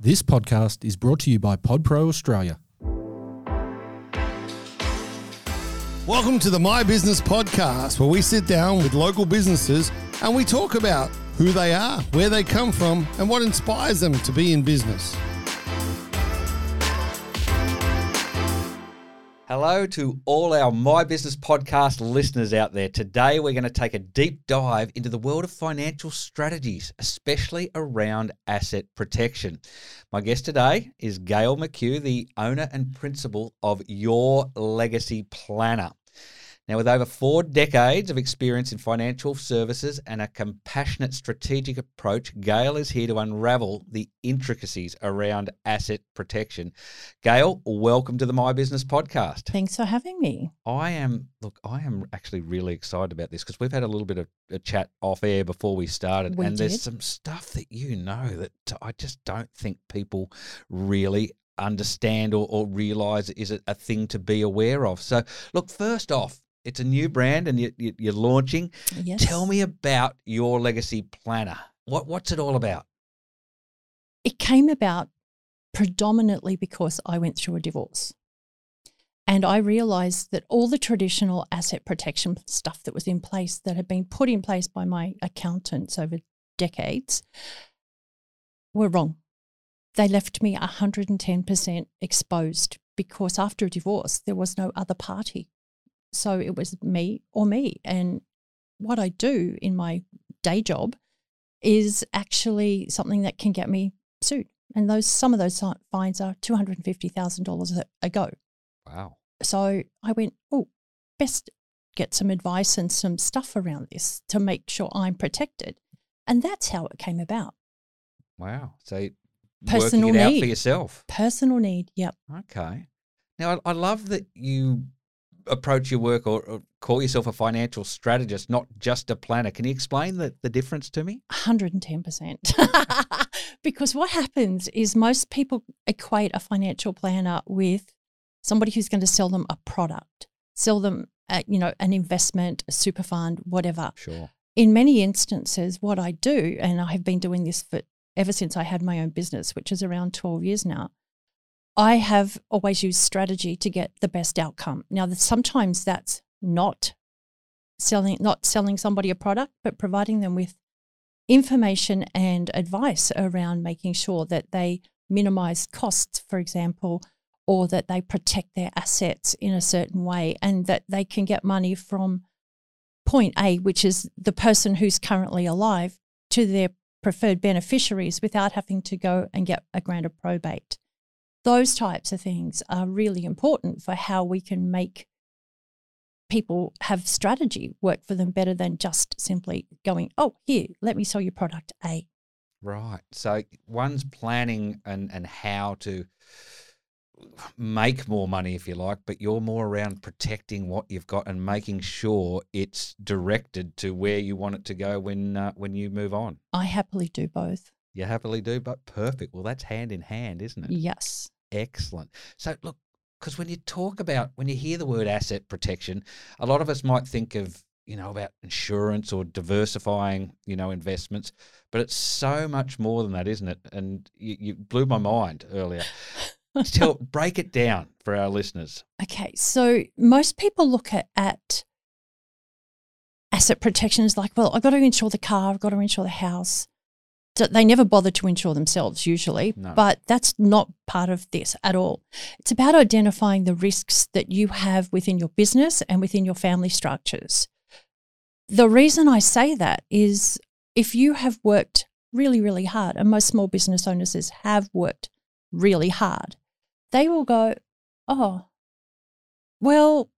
This podcast is brought to you by PodPro Australia. Welcome to the My Business Podcast, where we sit down with local businesses and we talk about who they are, where they come from, and what inspires them to be in business. Hello to all our My Business Podcast listeners out there. Today, we're going to take a deep dive into the world of financial strategies, especially around asset protection. My guest today is Gayle McKew, the owner and principal of Your Legacy Planner. Now, with over four decades of experience in financial services and a compassionate strategic approach, Gayle is here to unravel the intricacies around asset protection. Gayle, welcome to the My Business Podcast. Thanks for having me. I am, look, I am actually really excited about this because we've had a little bit of a chat off air before we started, We and did. there's some stuff that you know that I just don't think people really understand or, or realize is it a thing to be aware of. So, look, first off, it's a new brand and you, you, you're launching. Yes. Tell me about your legacy planner. What what's it all about? It came about predominantly because I went through a divorce. And I realized that all the traditional asset protection stuff that was in place, that had been put in place by my accountants over decades, were wrong. They left me 110% exposed because after a divorce, there was no other party. So it was me or me. And what I do in my day job is actually something that can get me sued. And those some of those fines are two hundred and fifty thousand dollars a go. Wow. So I went, oh, best get some advice and some stuff around this to make sure I'm protected. And that's how it came about. Wow. So Personal out for yourself. Personal need. Yep. Okay. Now, I, I love that you approach your work or, or call yourself a financial strategist, not just a planner. Can you explain the, the difference to me? 110%. because what happens is most people equate a financial planner with somebody who's going to sell them a product, sell them, a, you know, an investment, a super fund, whatever. Sure. In many instances, what I do, and I have been doing this for ever since I had my own business, which is around 12 years now, I have always used strategy to get the best outcome. Now, sometimes that's not selling, not selling somebody a product, but providing them with information and advice around making sure that they minimize costs, for example, or that they protect their assets in a certain way and that they can get money from point A, which is the person who's currently alive, to their preferred beneficiaries without having to go and get a grant of probate. Those types of things are really important for how we can make people have strategy work for them better than just simply going, oh, here, let me sell you product A. Right. So one's planning and, and how to make more money, if you like, but you're more around protecting what you've got and making sure it's directed to where you want it to go when uh, when you move on. I happily do both. You happily do, but perfect. Well, that's hand in hand, isn't it? Yes. Excellent. So, look, because when you talk about, when you hear the word asset protection, a lot of us might think of, you know, about insurance or diversifying, you know, investments, but it's so much more than that, isn't it? And you, you blew my mind earlier. Tell, break it down for our listeners. Okay, so most people look at, at asset protection as like, well, I've got to insure the car, I've got to insure the house. They never bother to insure themselves usually, No. but that's not part of this at all. It's about identifying the risks that you have within your business and within your family structures. The reason I say that is if you have worked really, really hard, and most small business owners have worked really hard, they will go, oh, well,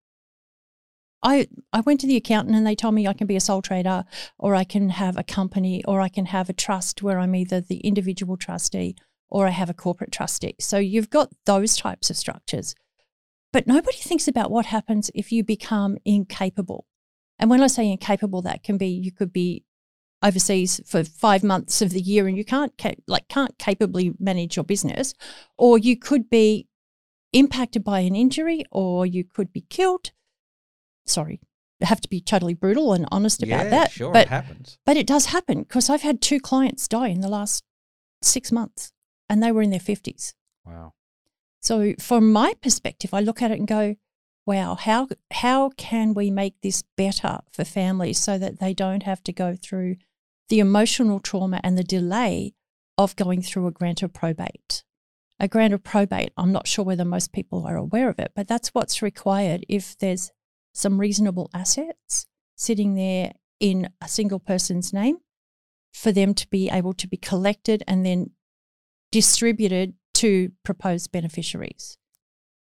I I went to the accountant and they told me I can be a sole trader or I can have a company or I can have a trust where I'm either the individual trustee or I have a corporate trustee. So you've got those types of structures. But nobody thinks about what happens if you become incapable. And when I say incapable, that can be you could be overseas for five months of the year and you can't ca- like can't capably manage your business, or you could be impacted by an injury, or you could be killed. Sorry, I have to be totally brutal and honest yeah, about that. sure, but it happens. but it does happen because I've had two clients die in the last six months. and they were in their 50s. Wow. So from my perspective, I look at it and go, wow, how how can we make this better for families so that they don't have to go through the emotional trauma and the delay of going through a grant of probate. A grant of probate, I'm not sure whether most people are aware of it, but that's what's required if there's some reasonable assets sitting there in a single person's name for them to be able to be collected and then distributed to proposed beneficiaries.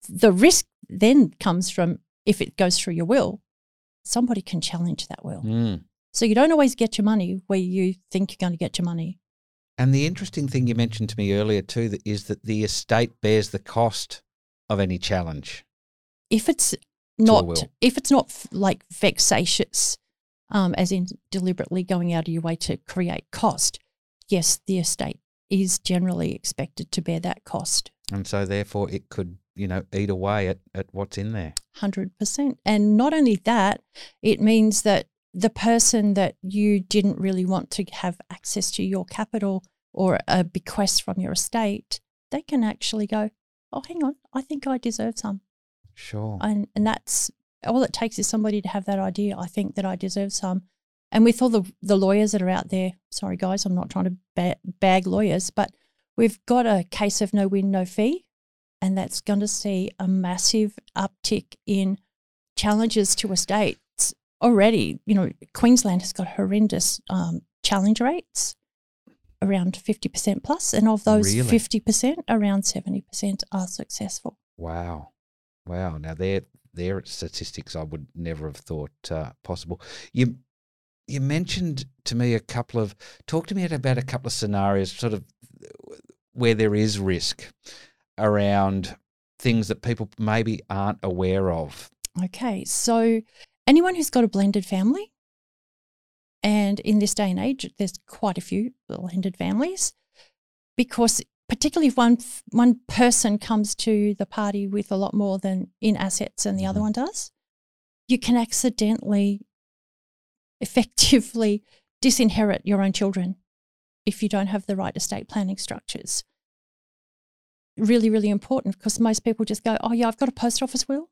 The risk then comes from if it goes through your will, somebody can challenge that will. Mm. So you don't always get your money where you think you're going to get your money. And the interesting thing you mentioned to me earlier too that is that the estate bears the cost of any challenge. If it's not, if it's not f- like vexatious, um, as in deliberately going out of your way to create cost, yes, the estate is generally expected to bear that cost. And so therefore it could, you know, eat away at, at what's in there. 100%. And not only that, it means that the person that you didn't really want to have access to your capital or a bequest from your estate, they can actually go, oh, hang on, I think I deserve some. Sure. And, and that's all it takes is somebody to have that idea. I think that I deserve some. And with all the, the lawyers that are out there, sorry guys, I'm not trying to ba- bag lawyers, but we've got a case of no win, no fee. And that's going to see a massive uptick in challenges to estates. Already, you know, Queensland has got horrendous um, challenge rates, around 50% plus. And of those Really? 50%, around 70% are successful. Wow. Wow. Now they're they're statistics I would never have thought uh, possible. You you mentioned to me a couple of talk to me about a couple of scenarios sort of where there is risk around things that people maybe aren't aware of. Okay, so anyone who's got a blended family, and in this day and age, there's quite a few blended families, because particularly if one one person comes to the party with a lot more than in assets than the other Mhm. one does, you can accidentally, effectively disinherit your own children if you don't have the right estate planning structures. Really, really important because most people just go, "Oh yeah, I've got a post office will."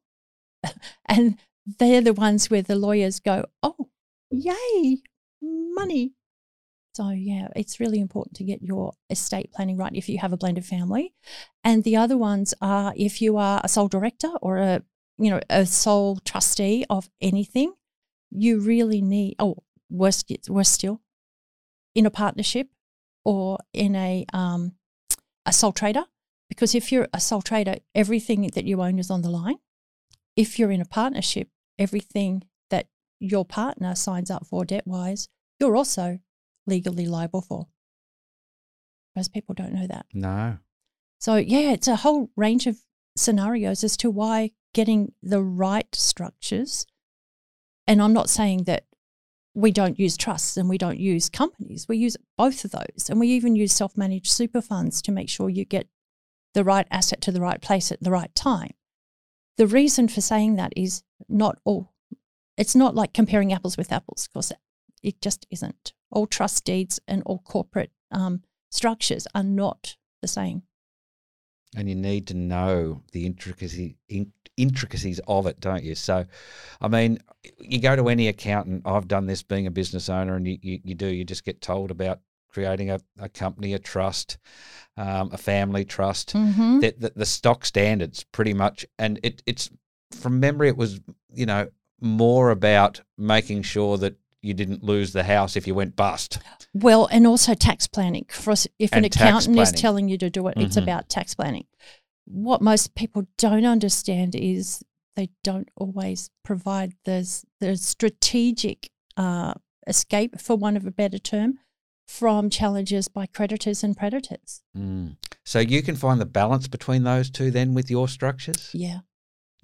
and they're the ones where the lawyers go, "Oh, yay, money." So yeah, it's really important to get your estate planning right if you have a blended family, and the other ones are if you are a sole director or a you know a sole trustee of anything, you really need. Oh, worse, worse still, in a partnership or in a um, a sole trader, because if you're a sole trader, everything that you own is on the line if you're in a partnership, everything that your partner signs up for debt wise, you're also legally liable for. Most people don't know that. No. So, yeah, it's a whole range of scenarios as to why getting the right structures, and I'm not saying that we don't use trusts and we don't use companies, we use both of those. And we even use self managed super funds to make sure you get the right asset to the right place at the right time. The reason for saying that is not all, it's not like comparing apples with apples, because it just isn't. All trust deeds and all corporate um, structures are not the same. and you need to know the intricacy in, intricacies of it, don't you? So, I mean, you go to any accountant. I've done this being a business owner, and you, you, you do. You just get told about creating a, a company, a trust, um, a family trust. Mm-hmm. That the, the stock standards, pretty much, and it, it's from memory, it was you know more about making sure that you didn't lose the house if you went bust. Well, and also tax planning. For us, if an And tax accountant is telling you to do it, it's Mhm. about tax planning. What most people don't understand is they don't always provide the the strategic uh, escape, for want of a better term, from challenges by creditors and predators. Mm. So you can find the balance between those two then with your structures. Yeah.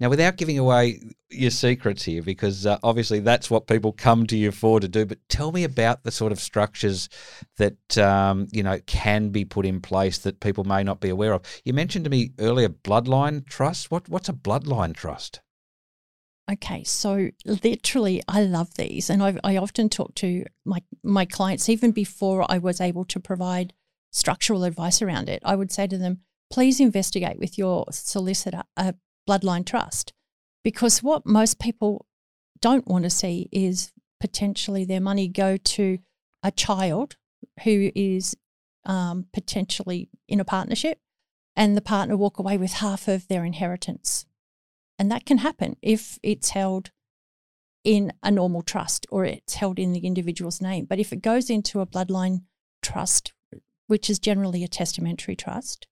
Now, without giving away your secrets here, because uh, obviously that's what people come to you for to do. But tell me about the sort of structures that um, you know can be put in place that people may not be aware of. You mentioned to me earlier bloodline trust. What what's a bloodline trust? Okay, so literally, I love these, and I, I often talk to my my clients even before I was able to provide structural advice around it, I would say to them, please investigate with your solicitor a bloodline trust. Because what most people don't want to see is potentially their money go to a child who is um, potentially in a partnership and the partner walk away with half of their inheritance. And that can happen if it's held in a normal trust or it's held in the individual's name. But if it goes into a bloodline trust, which is generally a testamentary trust,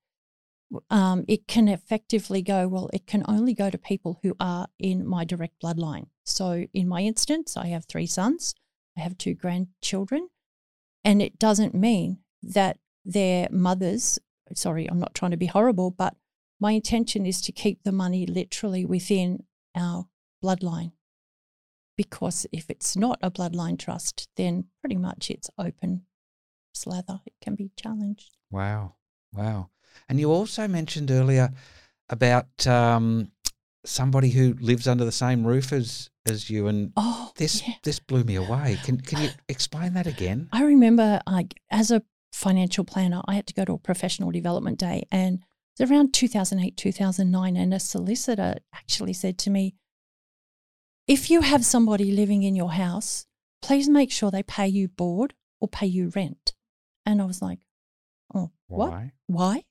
um, it can effectively go, well, it can only go to people who are in my direct bloodline. So in my instance, I have three sons, I have two grandchildren, and it doesn't mean that their mothers, sorry, I'm not trying to be horrible, but my intention is to keep the money literally within our bloodline. Because if it's not a bloodline trust, then pretty much it's open slather. It can be challenged. Wow. Wow. And you also mentioned earlier about um, somebody who lives under the same roof as as you, and Oh, this yeah. this blew me away. Can can you explain that again? I remember like as a financial planner, I had to go to a professional development day and it was around 2008, 2009. And a solicitor actually said to me, if you have somebody living in your house, please make sure they pay you board or pay you rent. And I was like, oh, what? Why?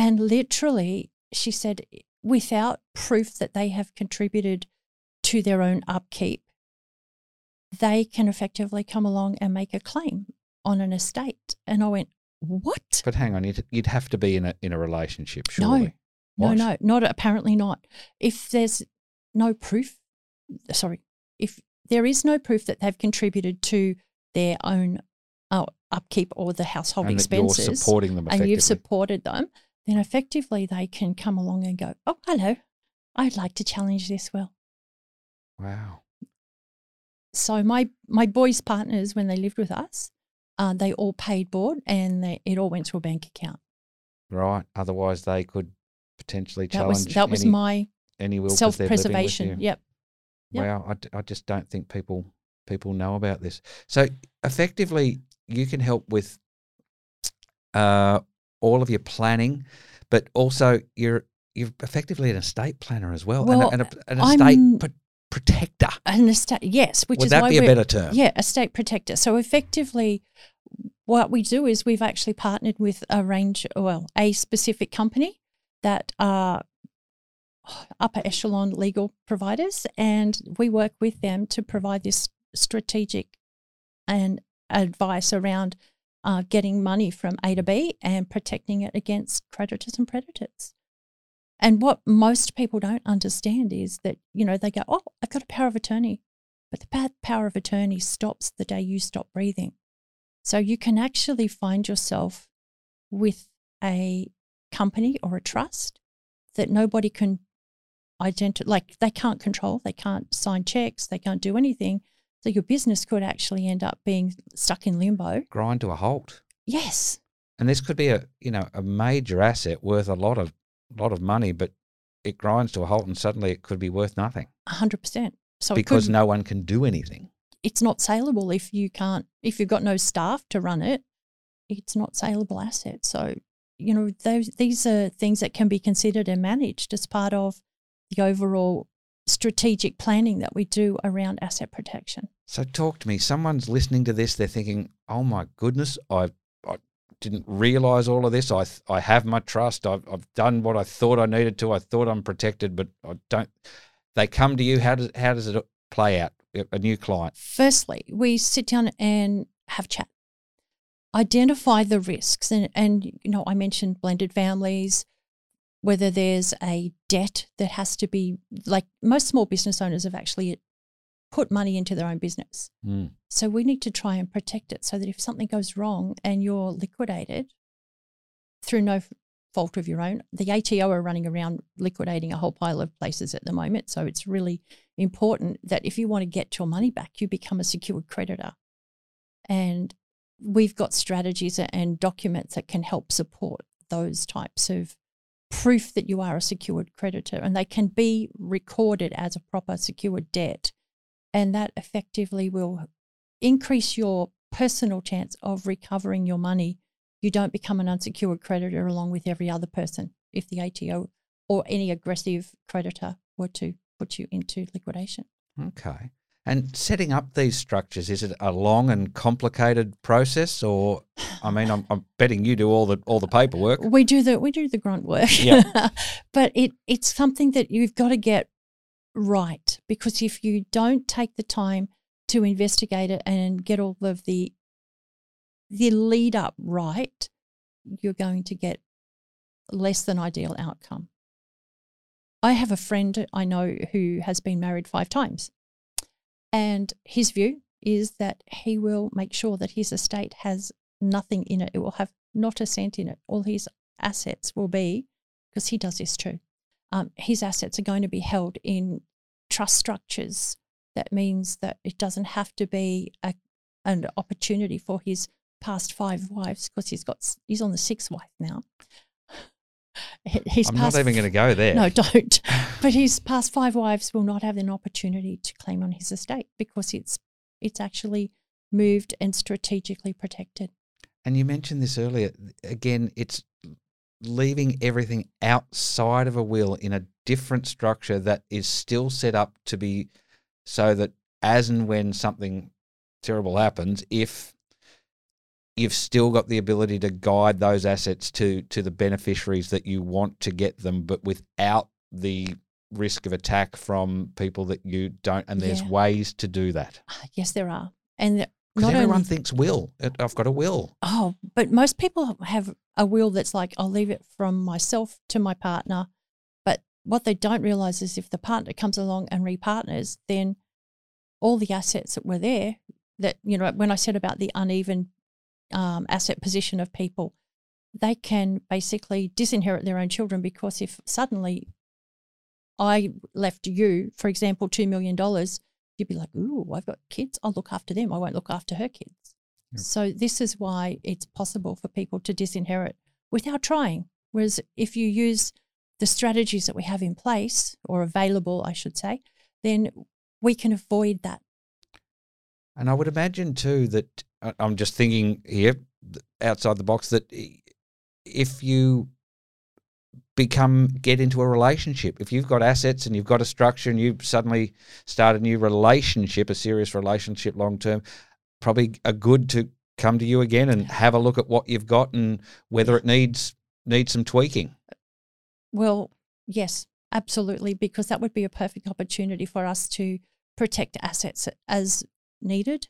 And literally, she said, without proof that they have contributed to their own upkeep, they can effectively come along and make a claim on an estate. And I went, what? But hang on, you'd, you'd have to be in a in a relationship, surely. No, What? no, not apparently not. If there's no proof, sorry, if there is no proof that they've contributed to their own uh, upkeep or the household and expenses, you're supporting them and you've supported them, then effectively they can come along and go, oh, hello, I'd like to challenge this well. wow. So my my boys' partners, when they lived with us, uh, they all paid board and they, it all went to a bank account. Right. Otherwise, they could potentially challenge. That was that was any, my any will self they're living with preservation. Yep. Yep. Wow, I, d- I just don't think people people know about this. So effectively, you can help with uh, all of your planning, but also you're you're effectively an estate planner as well, Well, and, a, and a, an estate pro- protector. An estate, yes, which Would is that why be a better term? Yeah, estate protector. So effectively, what we do is we've actually partnered with a range, well, a specific company that are upper echelon legal providers, and we work with them to provide this strategic and advice around uh, getting money from A to B and protecting it against creditors and predators. And what most people don't understand is that, you know, they go, oh, I've got a power of attorney. But the power of attorney stops the day you stop breathing. So you can actually find yourself with a company or a trust that nobody can identify, like they can't control, they can't sign checks, they can't do anything. So your business could actually end up being stuck in limbo. Grind to a halt. Yes. And this could be a you know a major asset worth a lot of lot of money, but it grinds to a halt, and suddenly it could be worth nothing hundred percent. So because could, no one can do anything. it's not saleable if you can't if you've got no staff to run it. It's not saleable asset. So you know those these are things that can be considered and managed as part of the overall strategic planning that we do around asset protection. So talk to me. Someone's listening to this. They're thinking, "Oh my goodness, I, I didn't realize all of this. I, I have my trust. I've, I've done what I thought I needed to. I thought I'm protected, but I don't." They come to you. How does how does it play out? A- A new client. Firstly, we sit down and have chat. Identify the risks and, and you know, I mentioned blended families, whether there's a debt that has to be like most small business owners have actually put money into their own business. Mm. So we need to try and protect it so that if something goes wrong and you're liquidated through no fault of your own, the ATO are running around liquidating a whole pile of places at the moment. So it's really important that if you want to get your money back, you become a secured creditor. And we've got strategies and documents that can help support those types of proof that you are a secured creditor and they can be recorded as a proper secured debt and that effectively will increase your personal chance of recovering your money you don't become an unsecured creditor along with every other person if the ATO or any aggressive creditor were to put you into liquidation. Okay. And setting up these structures, is it a long and complicated process or I mean I'm, I'm betting you do all the all the paperwork. We do the we do the grunt work. Yeah. but it it's something that you've got to get right because if you don't take the time to investigate it and get all of the the lead up right, you're going to get less than ideal outcome. I have a friend I know who has been married five times. And his view is that he will make sure that his estate has nothing in it. It will have not a cent in it. All his assets will be, because he does this too, um, his assets are going to be held in trust structures. That means that it doesn't have to be a, an opportunity for his past five wives, because he's got he's on the sixth wife now. He's I'm not even going to go there. No, don't. but his past five wives will not have an opportunity to claim on his estate because it's it's actually moved and strategically protected. And you mentioned this earlier. Again, it's leaving everything outside of a will in a different structure that is still set up to be so that as and when something terrible happens, if you've still got the ability to guide those assets to to the beneficiaries that you want to get them, but without the risk of attack from people that you don't. And there's yeah. ways to do that. Ah, yes, there are, and not everyone only, thinks will. I've got a will. Oh, but most people have a will that's like I'll leave it from myself to my partner. But what they don't realize is if the partner comes along and repartners, then all the assets that were there that you know when I said about the uneven um, asset position of people, they can basically disinherit their own children because if suddenly I left you, for example, $2 million, you'd be like, ooh, I've got kids. I'll look after them. I won't look after her kids. Yep. So, this is why it's possible for people to disinherit without trying. Whereas if you use the strategies that we have in place or available, I should say, then we can avoid that. And I would imagine too that I'm just thinking here outside the box that if you become get into a relationship. If you've got assets and you've got a structure and you suddenly start a new relationship a serious relationship long term probably a good to come to you again and have a look at what you've got and whether it needs needs some tweaking. Well yes absolutely because that would be a perfect opportunity for us to protect assets as needed.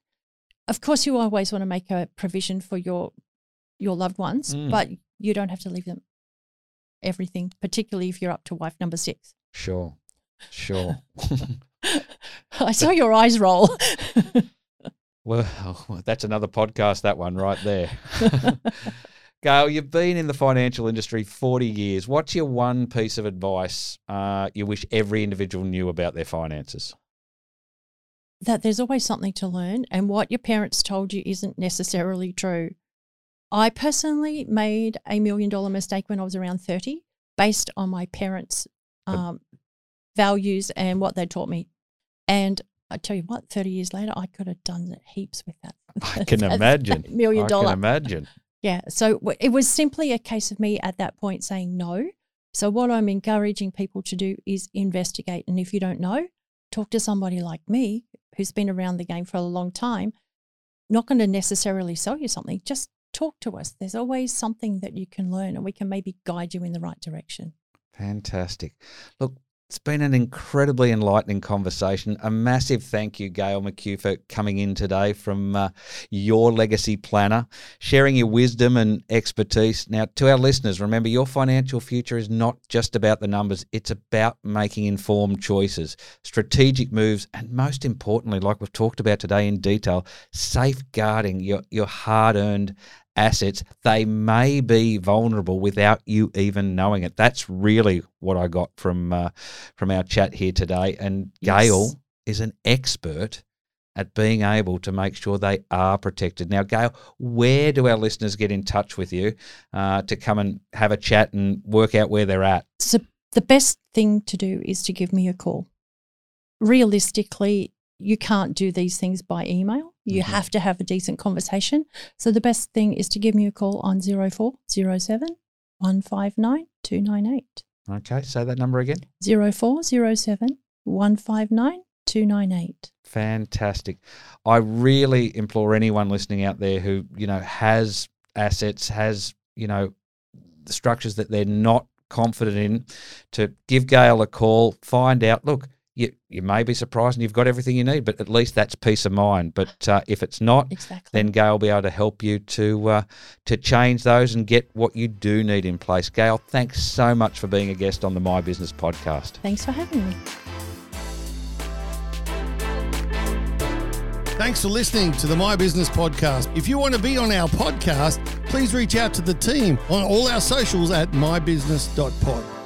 Of course, you always want to make a provision for your your loved ones, mm. but you don't have to leave them everything, particularly if you're up to wife number six. Sure, sure. I saw your eyes roll. well, that's another podcast. That one right there. Gayle, you've been in the financial industry 40 years. What's your one piece of advice uh, you wish every individual knew about their finances? that there's always something to learn, and what your parents told you isn't necessarily true. I personally made a million dollar mistake when I was around 30 based on my parents' um, values and what they taught me. And I tell you what, 30 years later, I could have done heaps with that. I can imagine. million dollar. I can imagine. Yeah. So it was simply a case of me at that point saying no. So what I'm encouraging people to do is investigate. And if you don't know, talk to somebody like me who's been around the game for a long time, not going to necessarily sell you something. Just talk to us. There's always something that you can learn, and we can maybe guide you in the right direction. Fantastic. Look, it's been an incredibly enlightening conversation. A massive thank you, Gayle McKew, for coming in today from uh, your legacy planner, sharing your wisdom and expertise. Now, to our listeners, remember your financial future is not just about the numbers, it's about making informed choices, strategic moves, and most importantly, like we've talked about today in detail, safeguarding your, your hard earned assets, they may be vulnerable without you even knowing it. That's really what I got from uh, from our chat here today. And Gayle yes. is an expert at being able to make sure they are protected. Now, Gayle, where do our listeners get in touch with you uh, to come and have a chat and work out where they're at? So the best thing to do is to give me a call. Realistically, you can't do these things by email. You Mhm. have to have a decent conversation. So the best thing is to give me a call on 0407 159 298. Okay, say that number again. 0407 159 298. Fantastic. I really implore anyone listening out there who, you know, has assets, has, you know, the structures that they're not confident in to give Gayle a call, find out, look, you, you may be surprised and you've got everything you need, but at least that's peace of mind. But uh, if it's not, Exactly. then Gayle will be able to help you to uh, to change those and get what you do need in place. Gayle, thanks so much for being a guest on the My Business podcast. Thanks for having me. Thanks for listening to the My Business Podcast. If you want to be on our podcast, please reach out to the team on all our socials at mybusiness.pod.